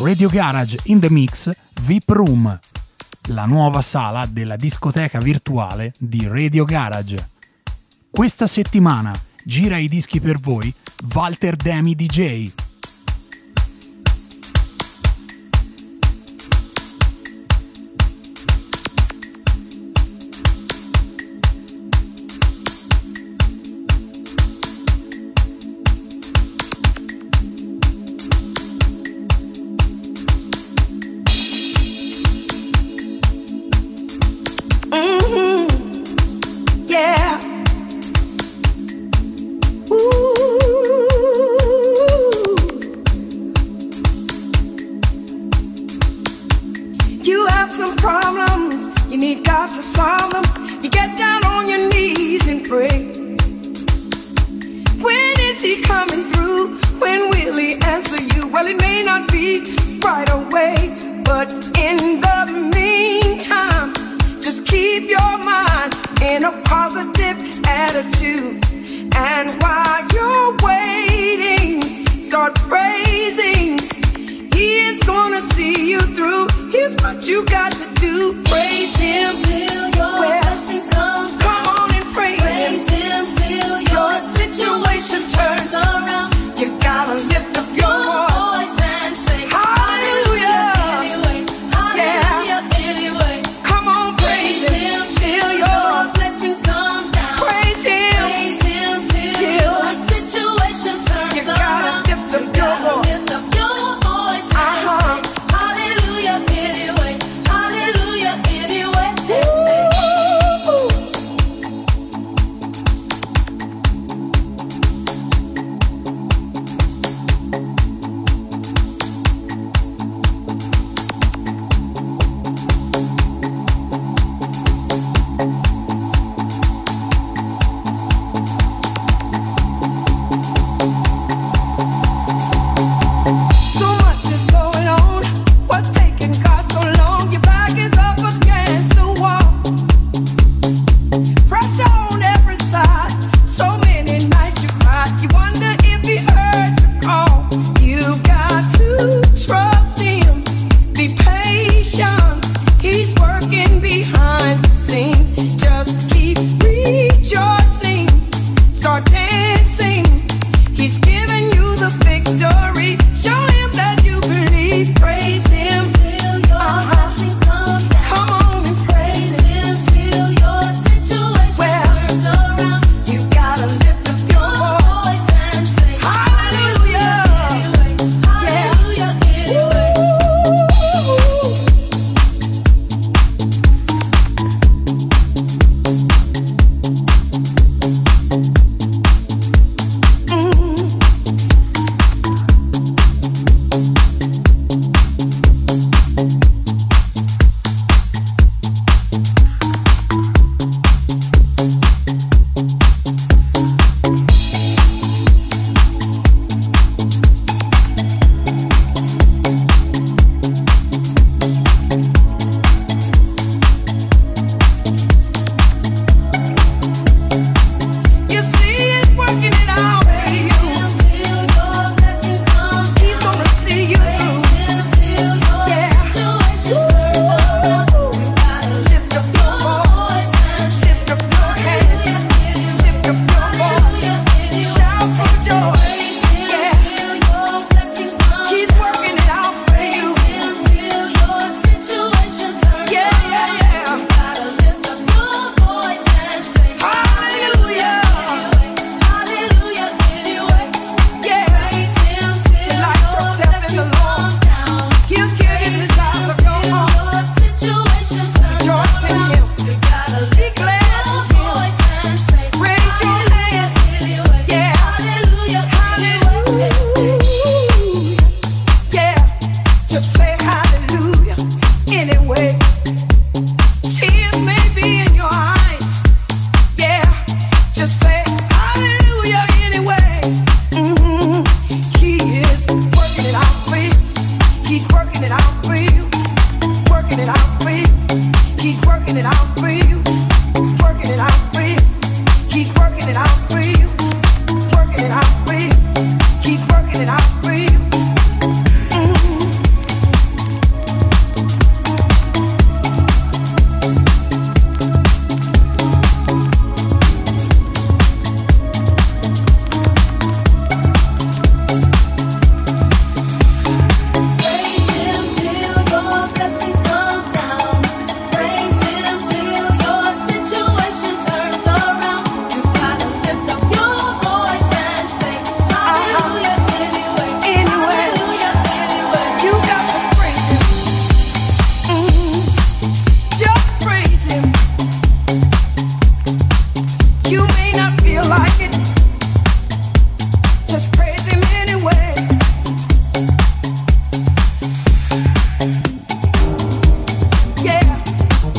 Radio Garage in the Mix VIP Room, la nuova sala della discoteca virtuale di Radio Garage. Questa settimana gira i dischi per voi Walter Demi DJ.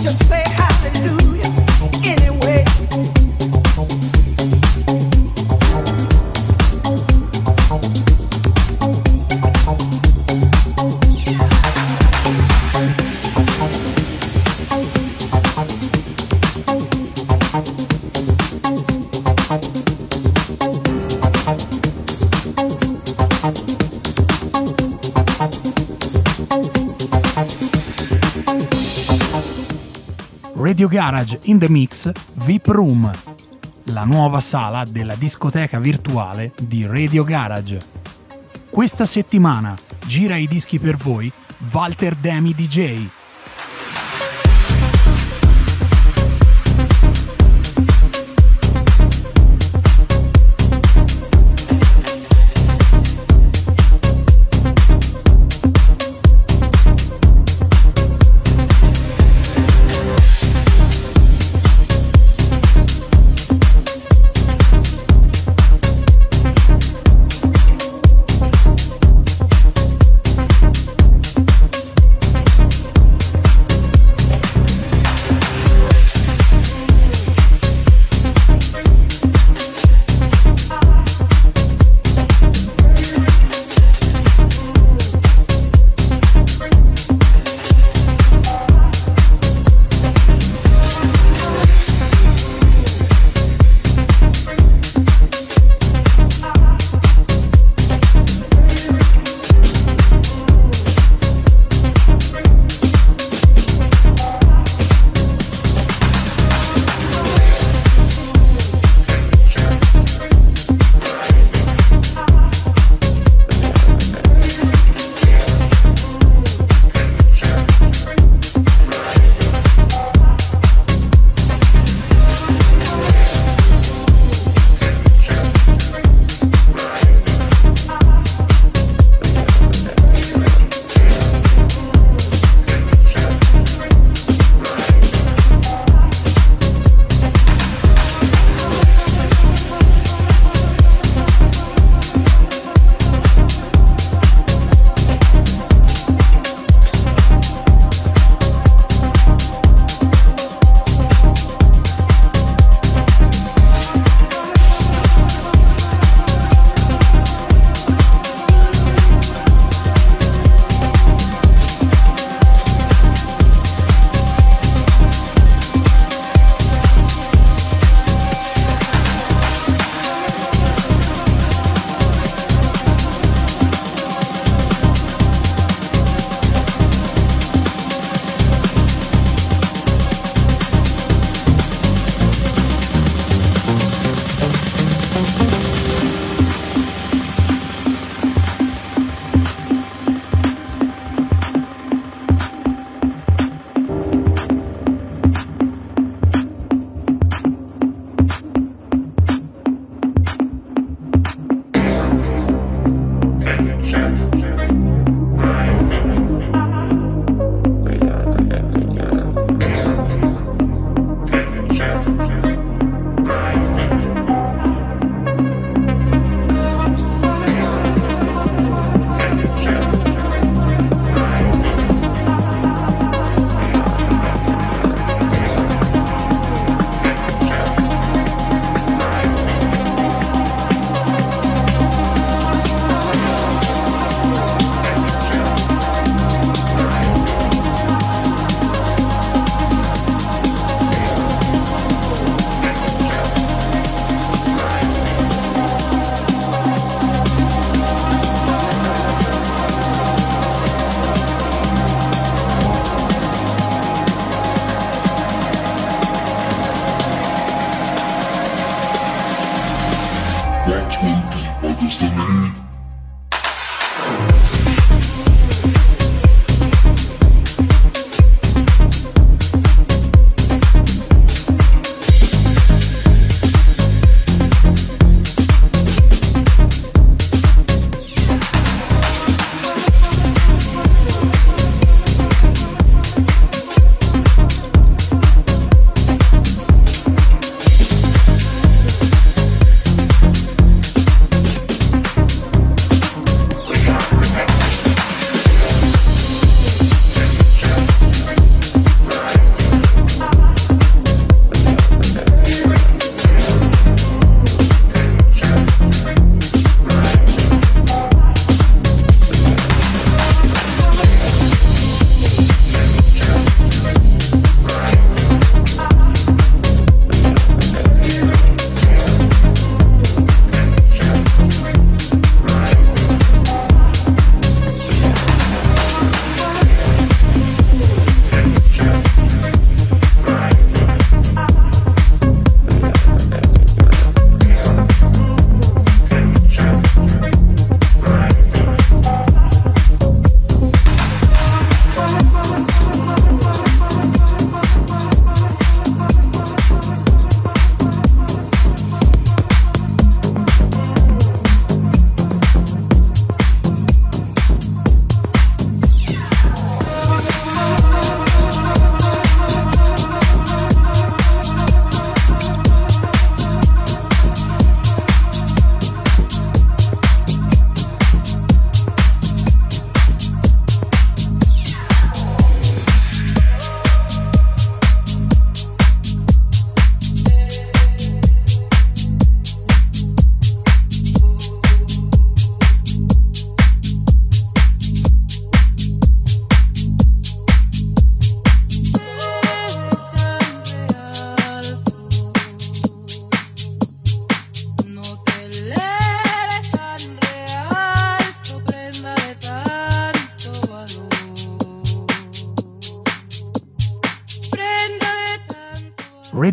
just say Garage in the Mix VIP Room, la nuova sala della discoteca virtuale di Radio Garage. Questa settimana gira i dischi per voi Walter Demi DJ.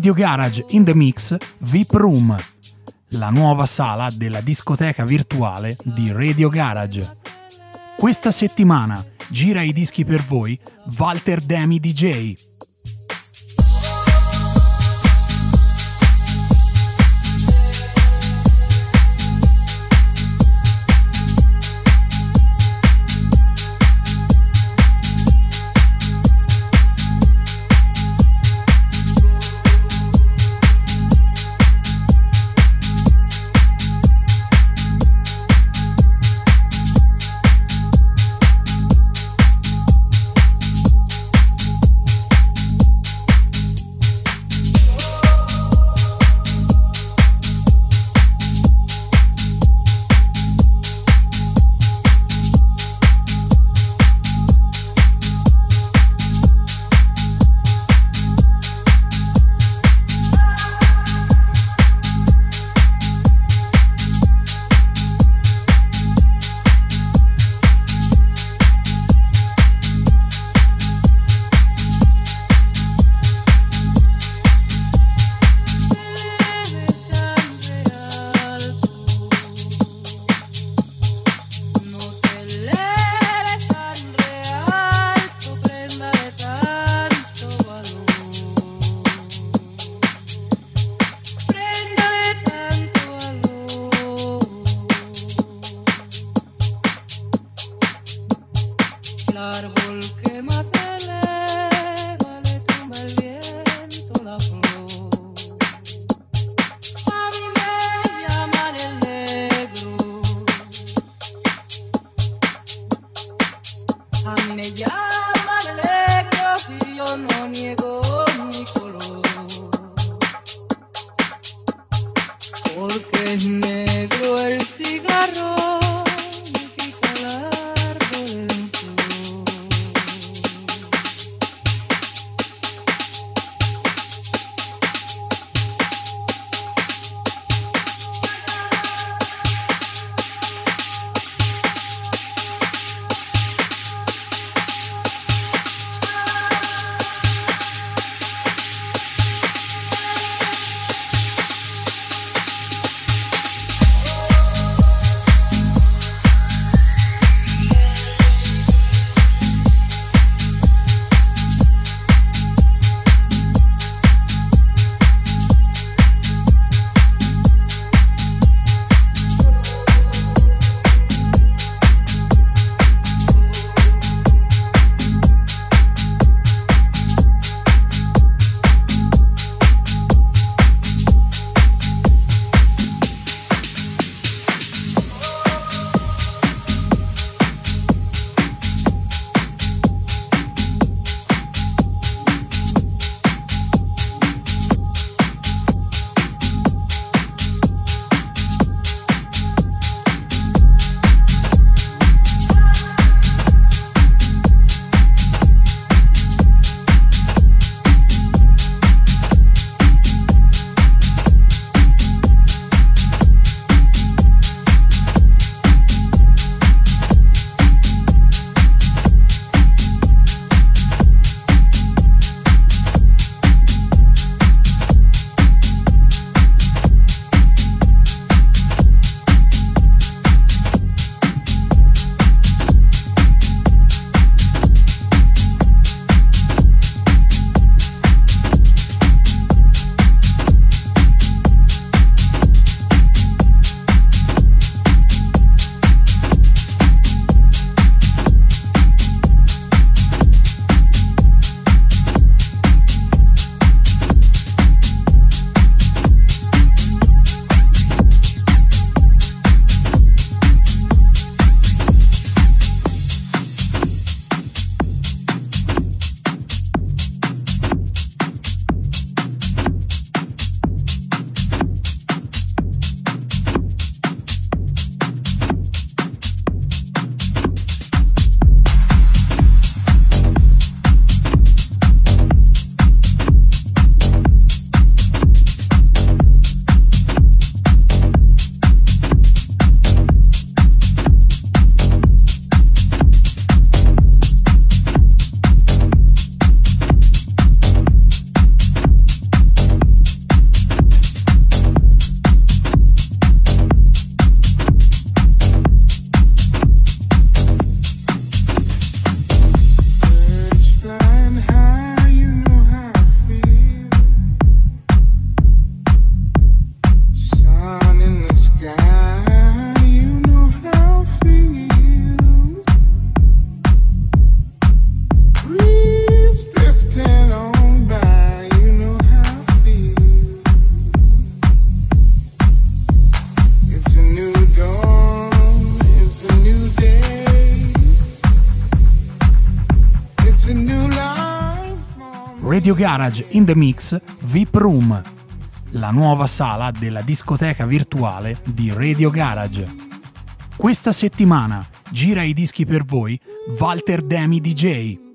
Radio Garage in the Mix VIP Room, la nuova sala della discoteca virtuale di Radio Garage. Questa settimana gira i dischi per voi Walter Demi DJ. Garage in the Mix VIP Room, la nuova sala della discoteca virtuale di Radio Garage. Questa settimana gira i dischi per voi Walter Demi DJ.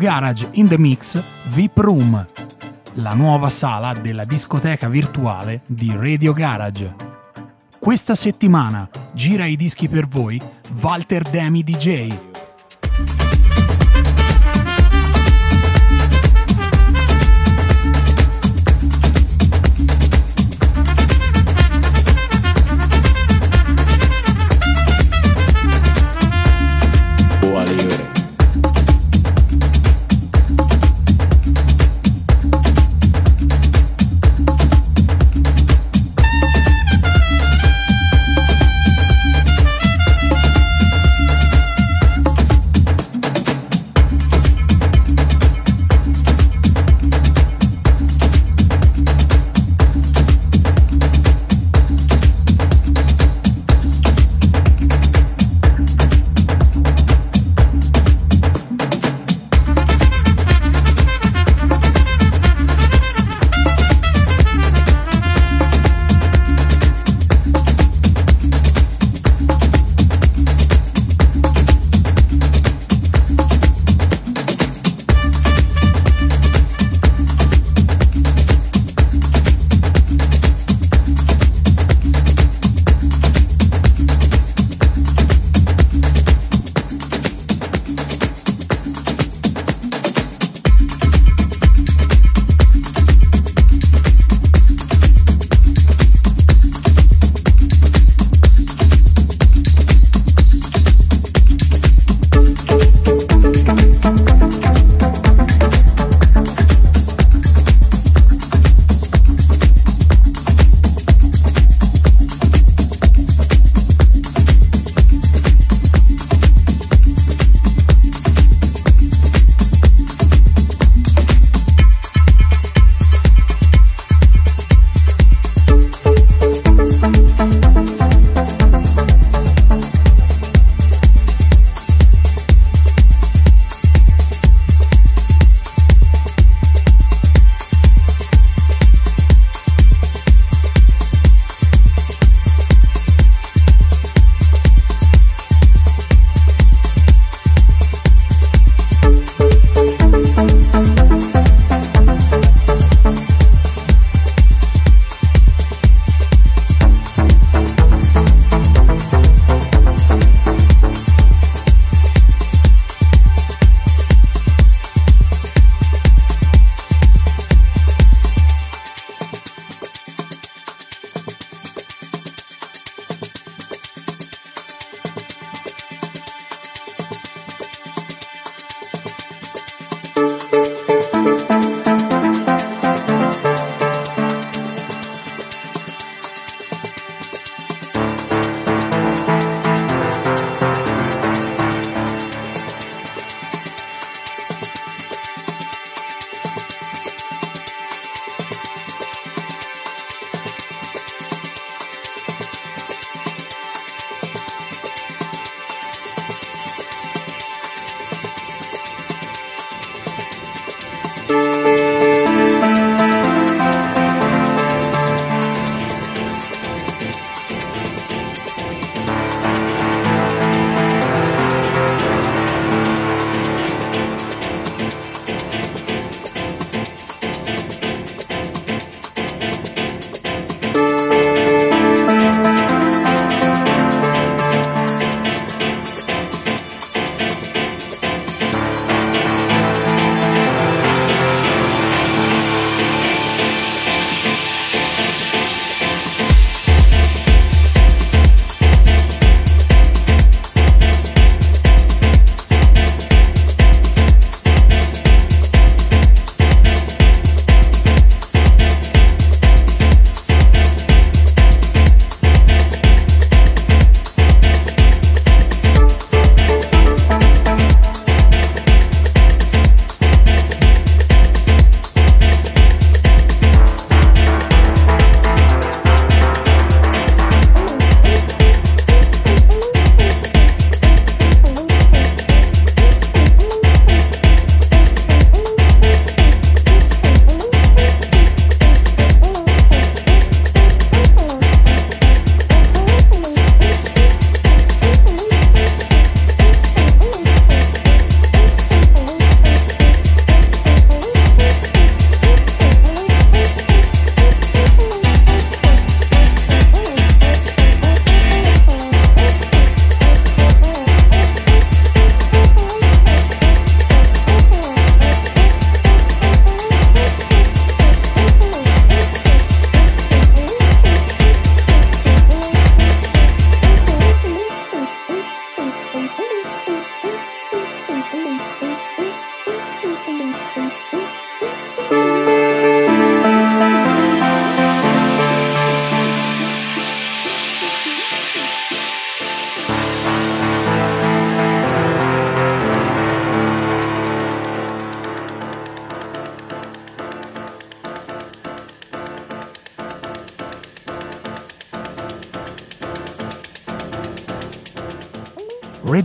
Garage in the Mix VIP Room, la nuova sala della discoteca virtuale di Radio Garage. Questa settimana gira i dischi per voi Walter Demi DJ.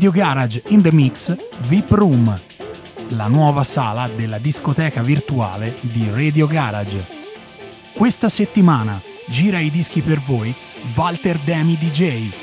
Radio Garage in the Mix VIP Room, la nuova sala della discoteca virtuale di Radio Garage. Questa settimana gira i dischi per voi Walter Demi DJ.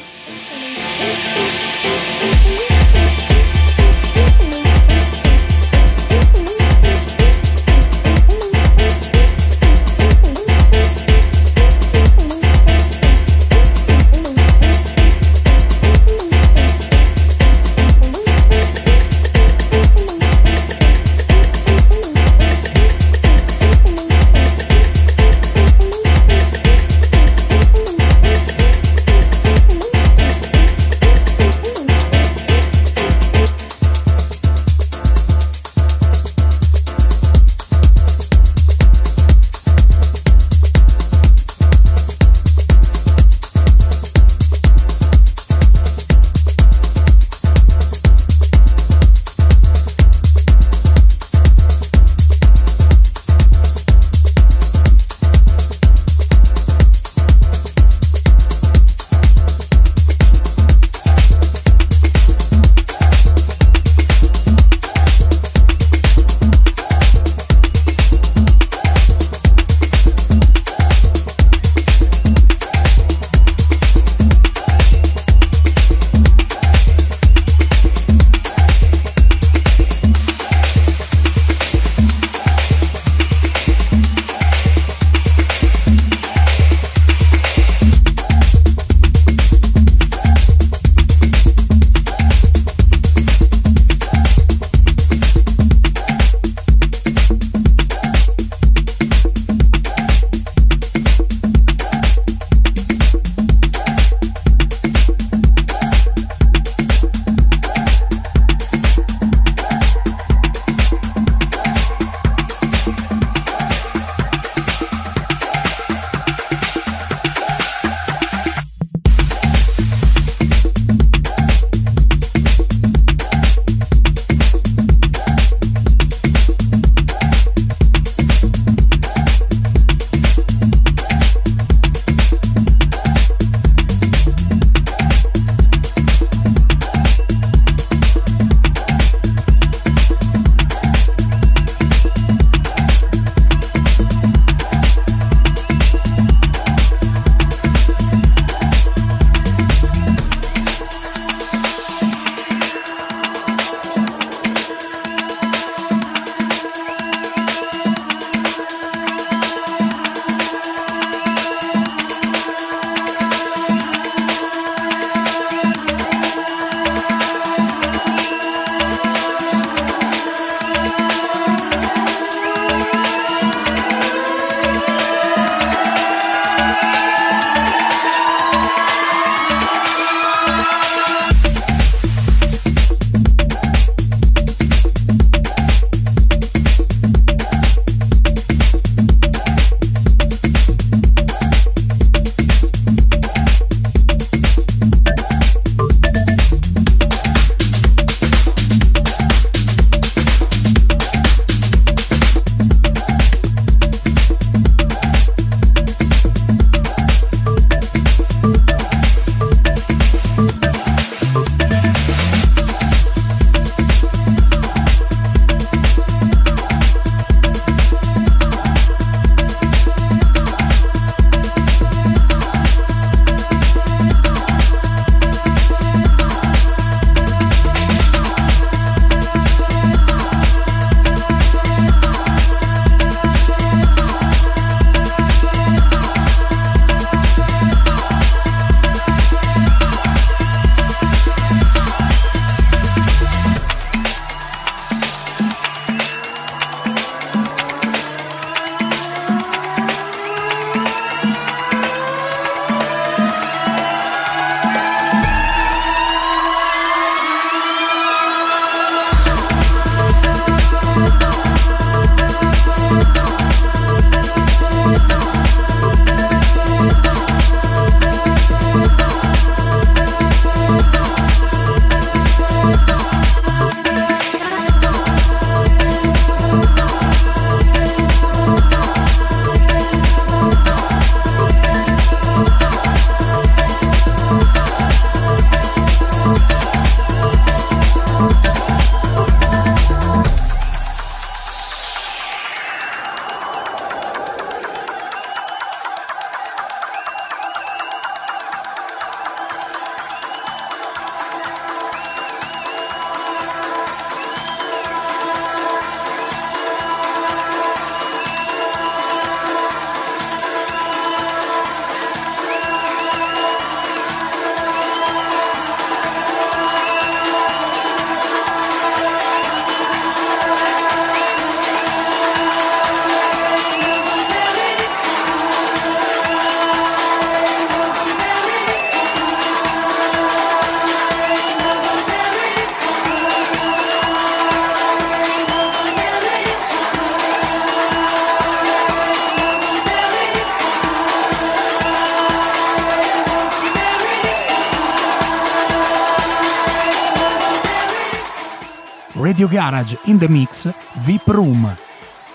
Radio Garage in the Mix VIP Room,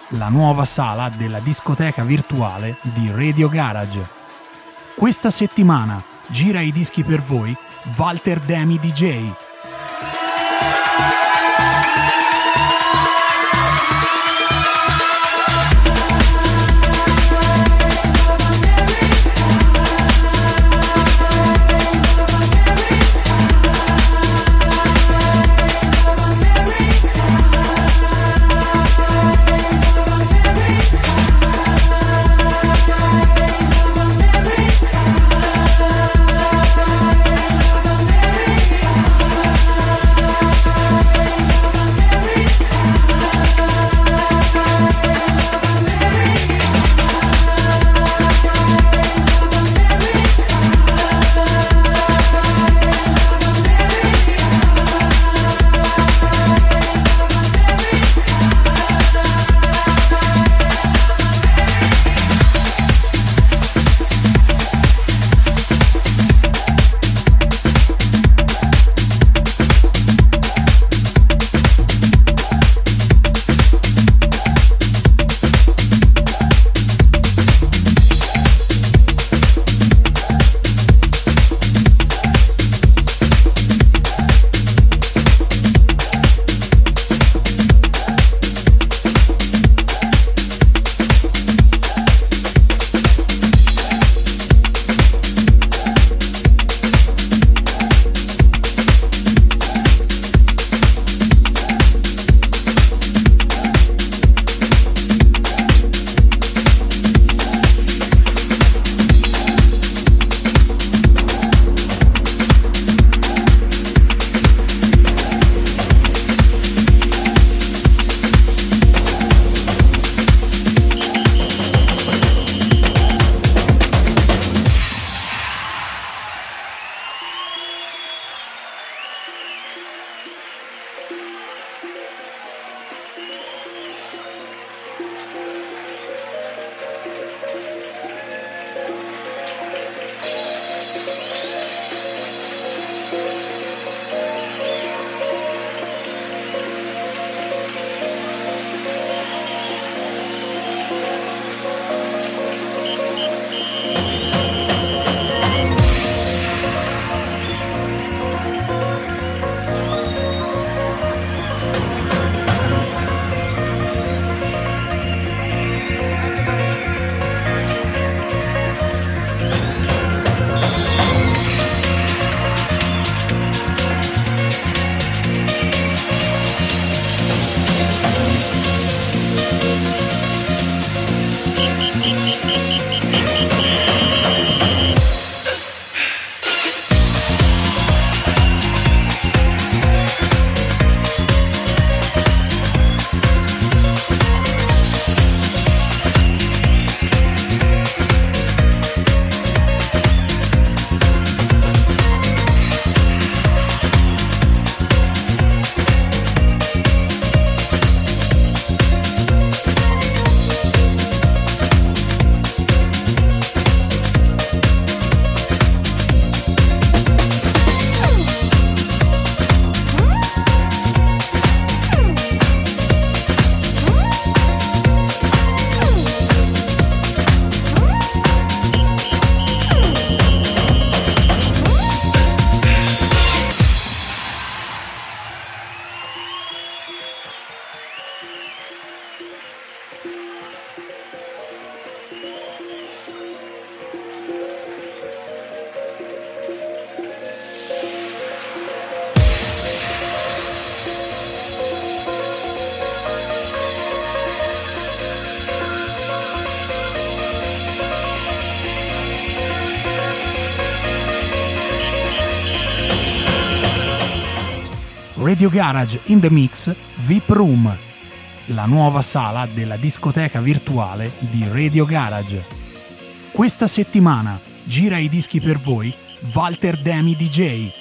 la nuova sala della discoteca virtuale di Radio Garage. Questa settimana gira i dischi per voi Walter Demi DJ. Radio Garage in the Mix VIP Room, la nuova sala della discoteca virtuale di Radio Garage. Questa settimana gira i dischi per voi Walter Demi DJ.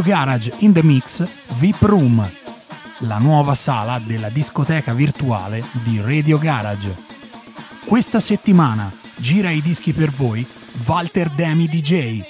Radio Garage in the Mix VIP Room, la nuova sala della discoteca virtuale di Radio Garage. Questa settimana gira i dischi per voi Walter Demi DJ.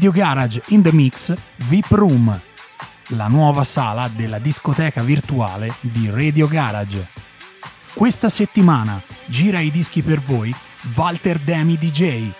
Radio Garage in the Mix VIP Room, la nuova sala della discoteca virtuale di Radio Garage. Questa settimana gira i dischi per voi Walter Demi DJ.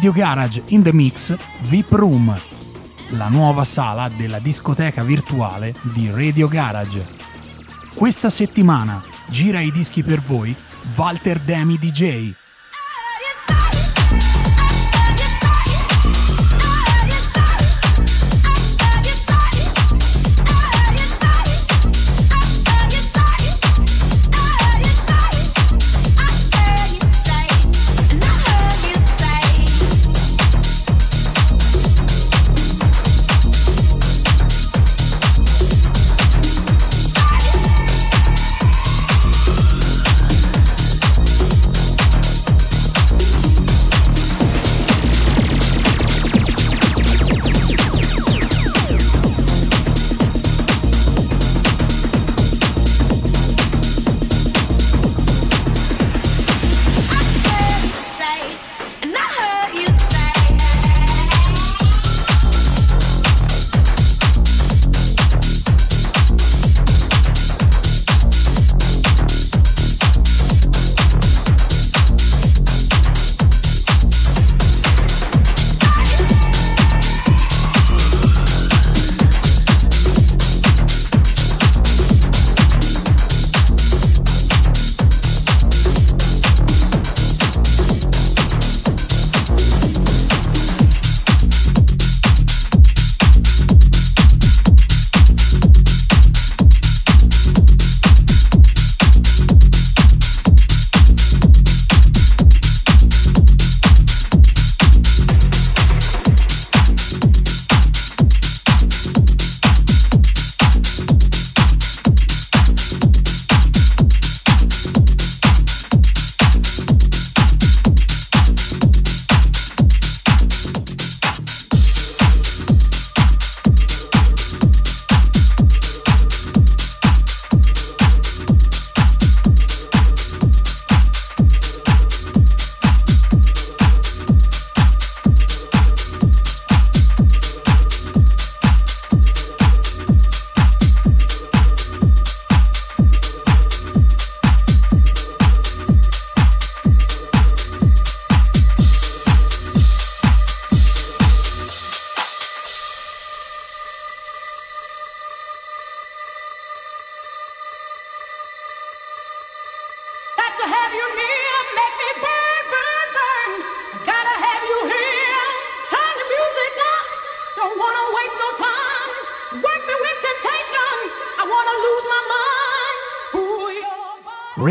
Radio Garage in the Mix VIP Room, la nuova sala della discoteca virtuale di Radio Garage. Questa settimana gira i dischi per voi Walter Demi DJ.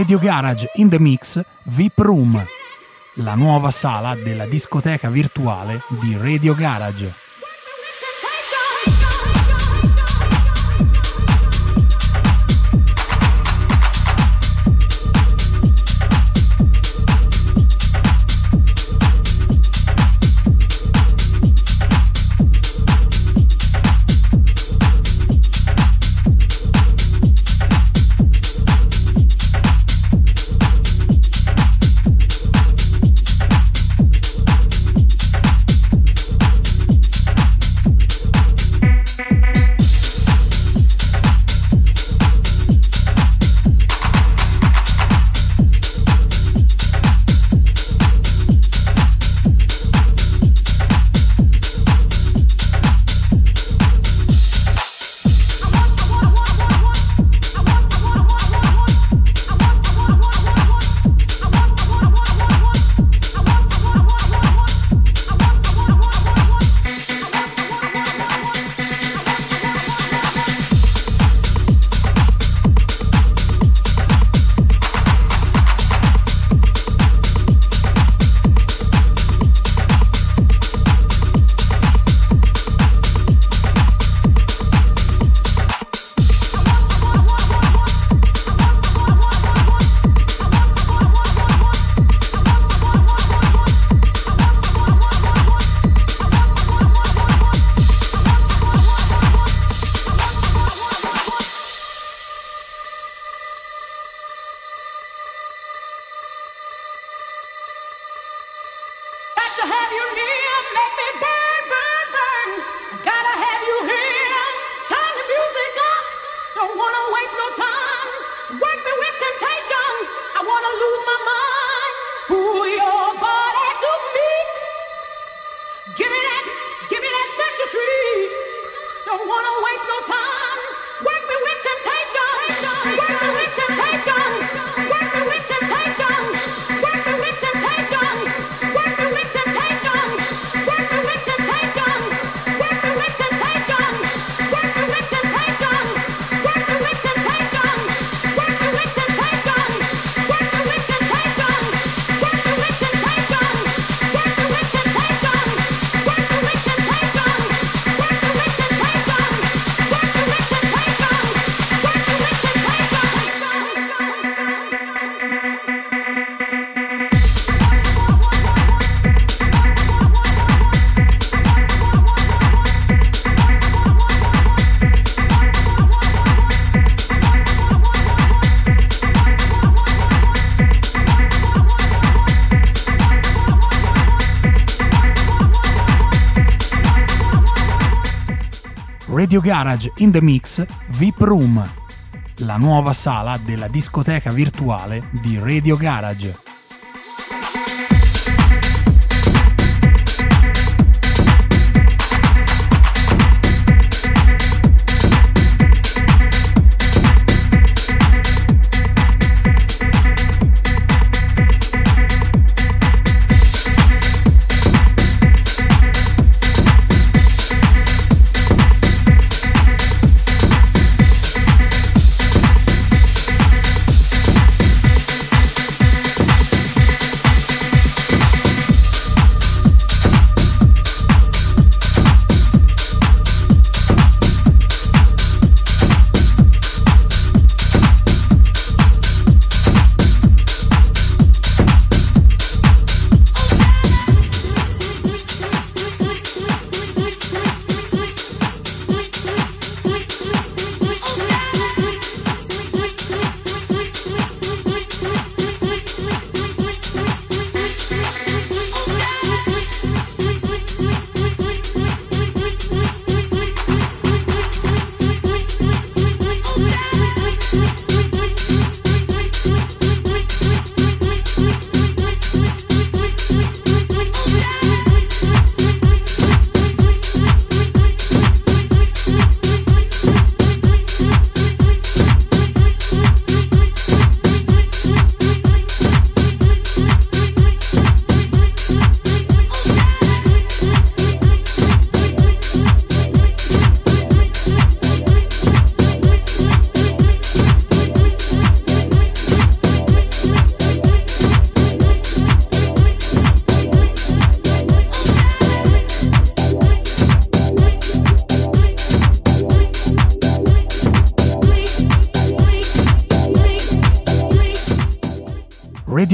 Radio Garage in the Mix VIP Room, la nuova sala della discoteca virtuale di Radio Garage. Radio Garage in the Mix VIP Room, la nuova sala della discoteca virtuale di Radio Garage.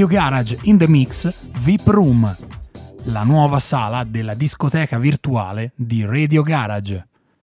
Radio Garage in the Mix VIP Room, la nuova sala della discoteca virtuale di Radio Garage.